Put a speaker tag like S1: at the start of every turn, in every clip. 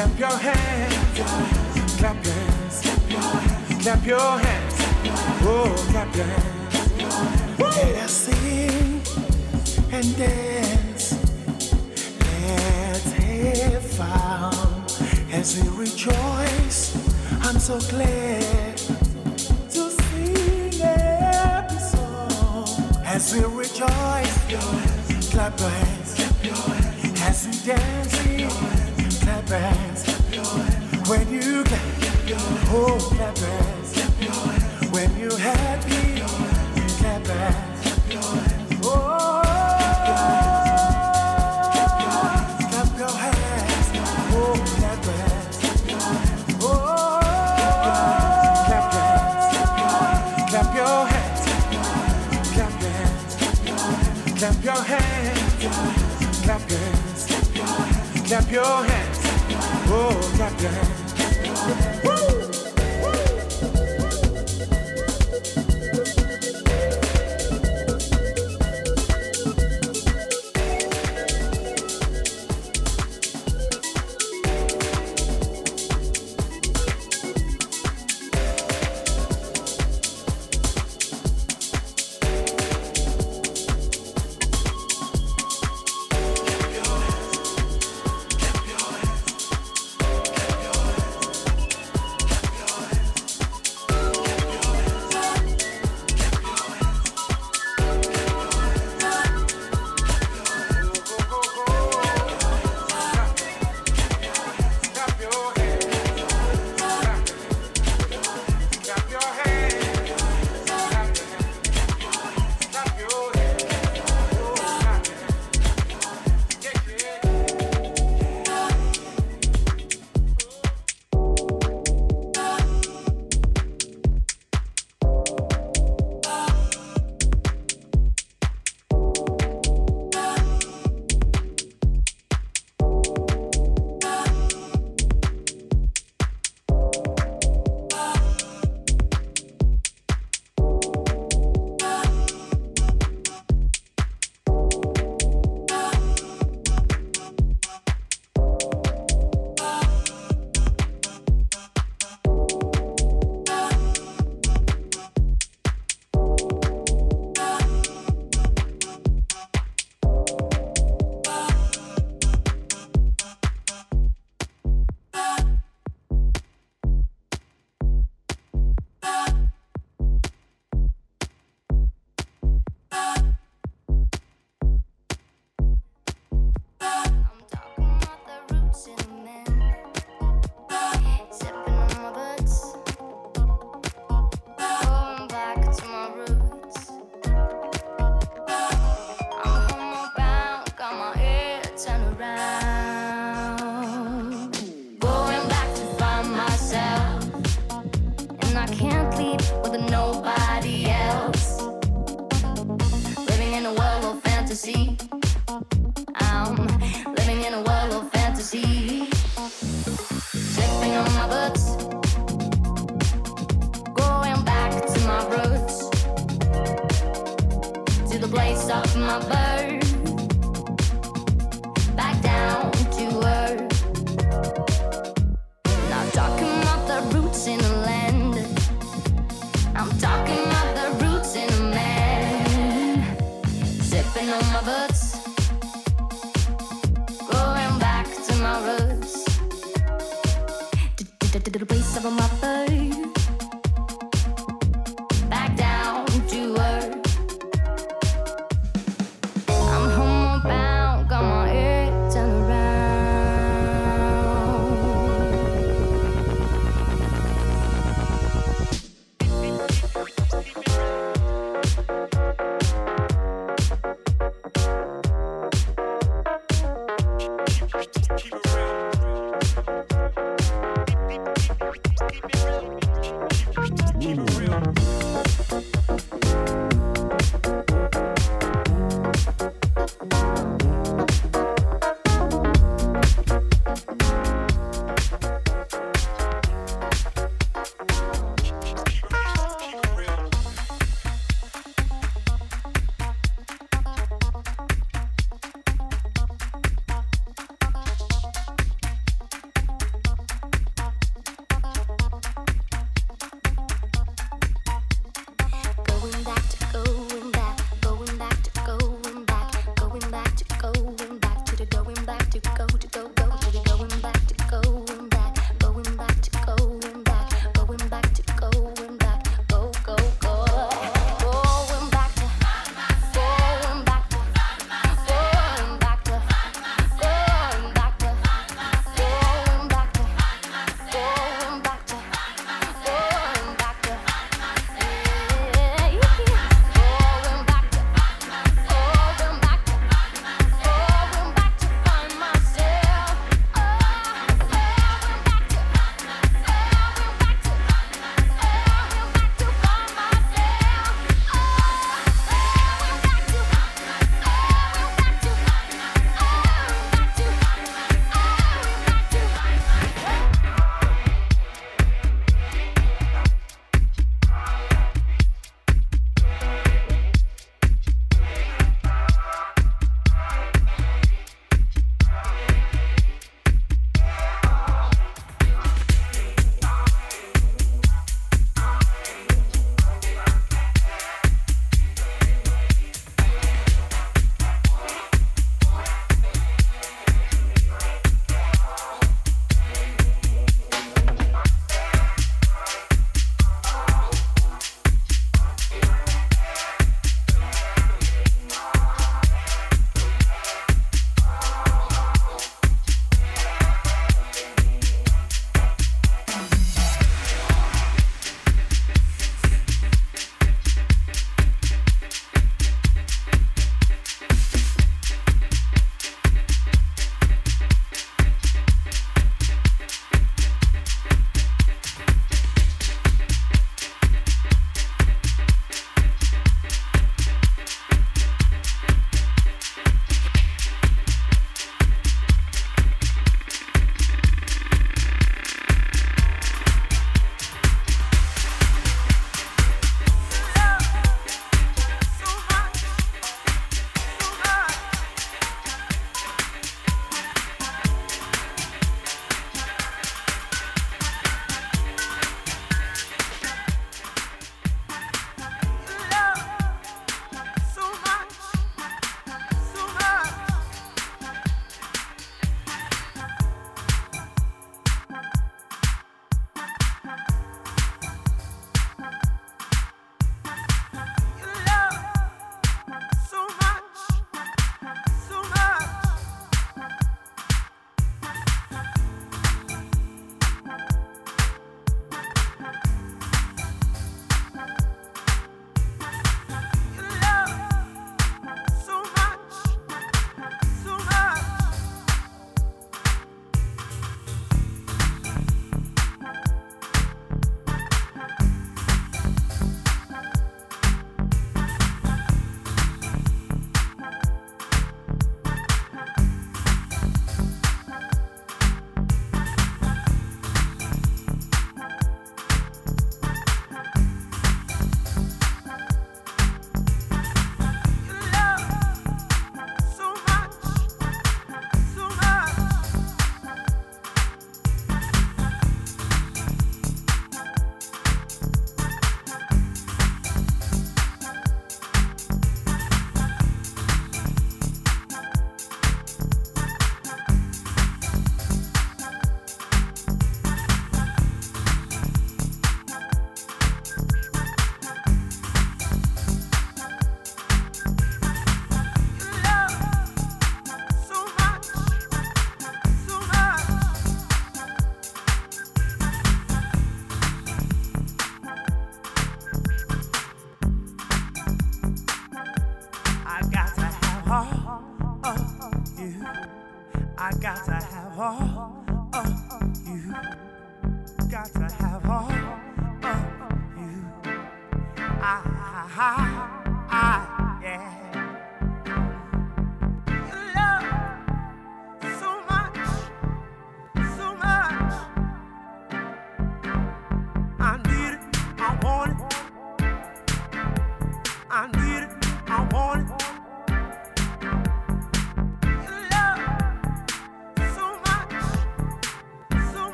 S1: Clap your hands. Clap your hands. Clap your hands. Oh, clap your hands. Let us sing and dance. Let's have fun as we rejoice. I'm so glad to sing every song as we rejoice. Clap your hands. Clap your hands. As we dance hands. When you get, oh, clap hands. When you happy, clap oh, hands. Oh. oh clap your hands, clap your hands, clap your hands. Oh, yeah, yeah.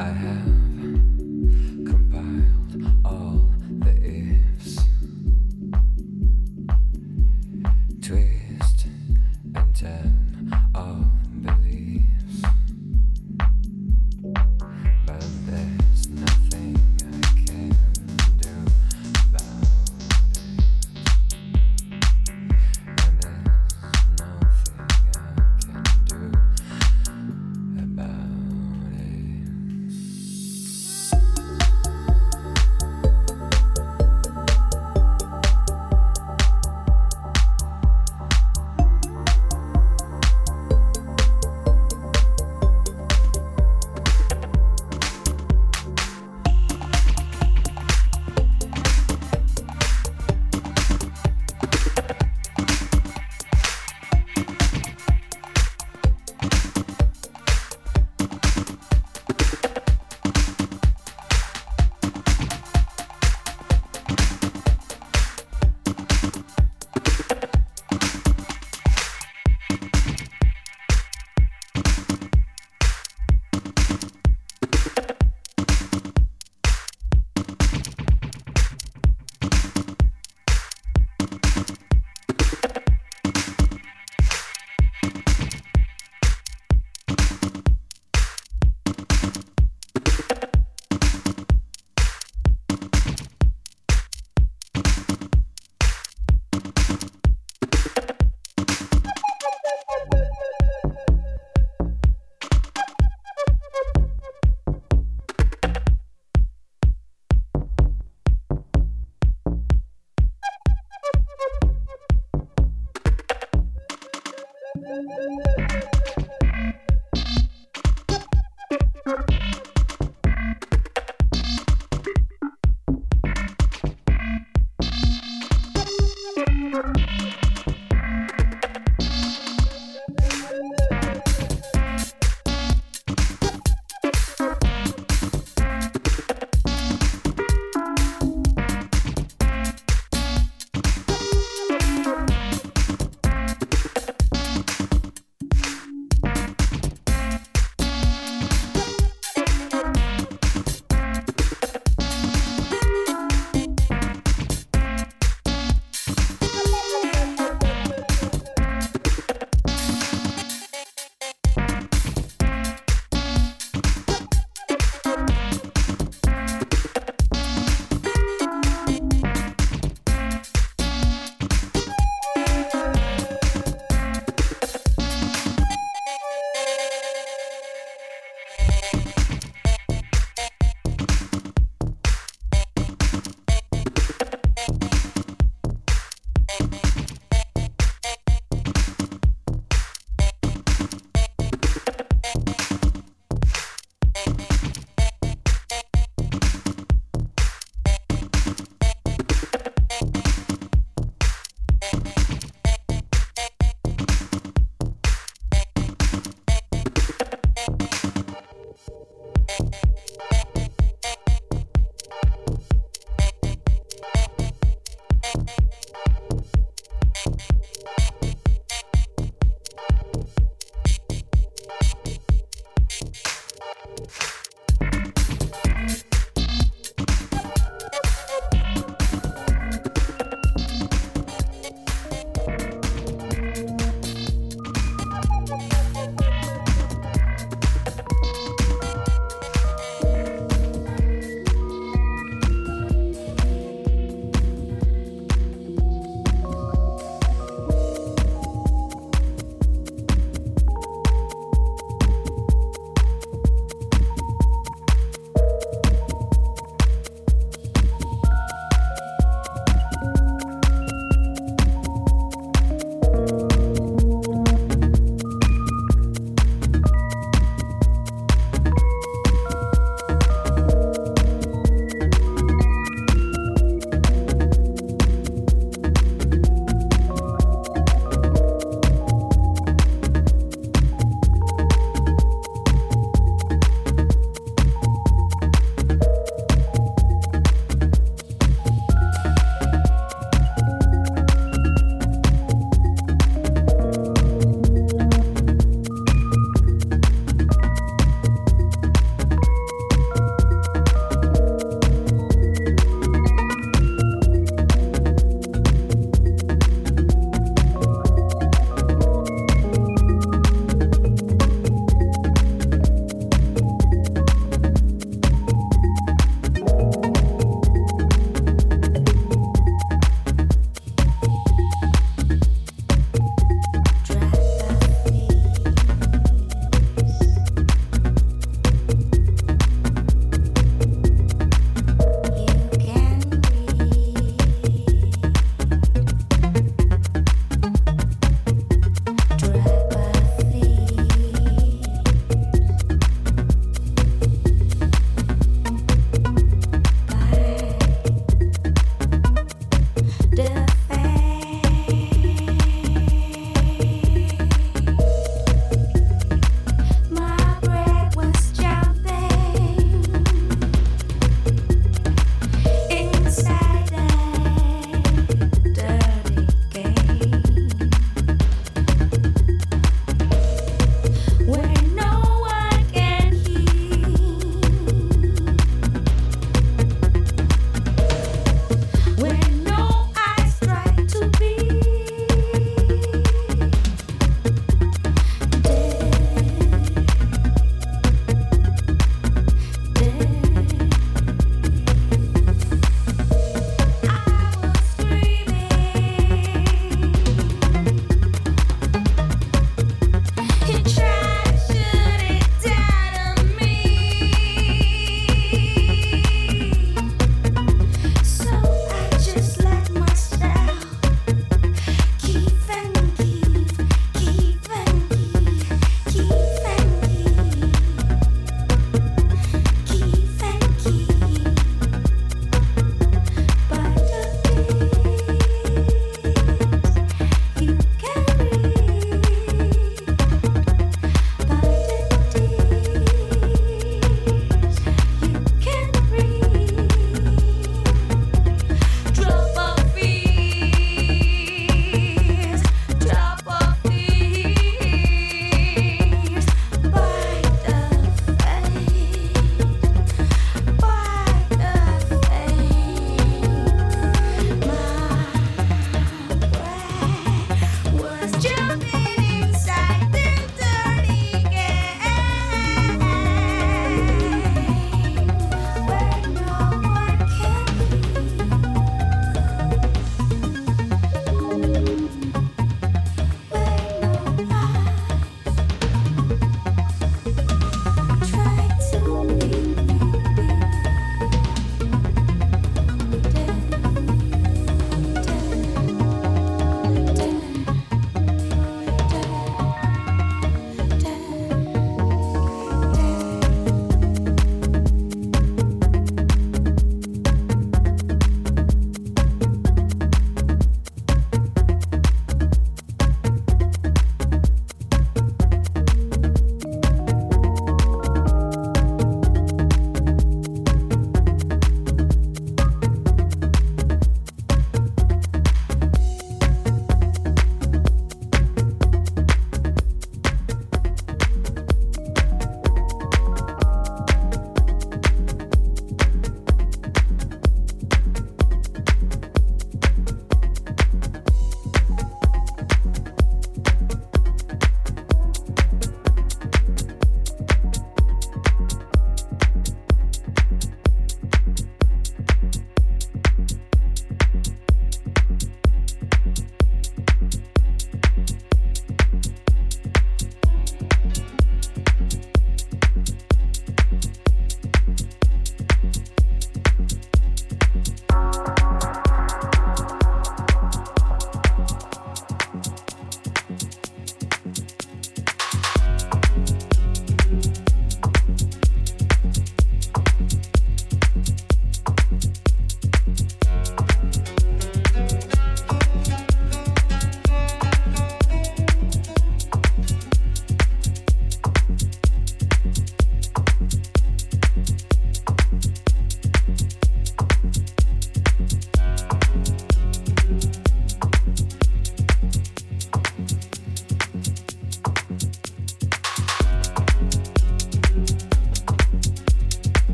S2: I
S3: have.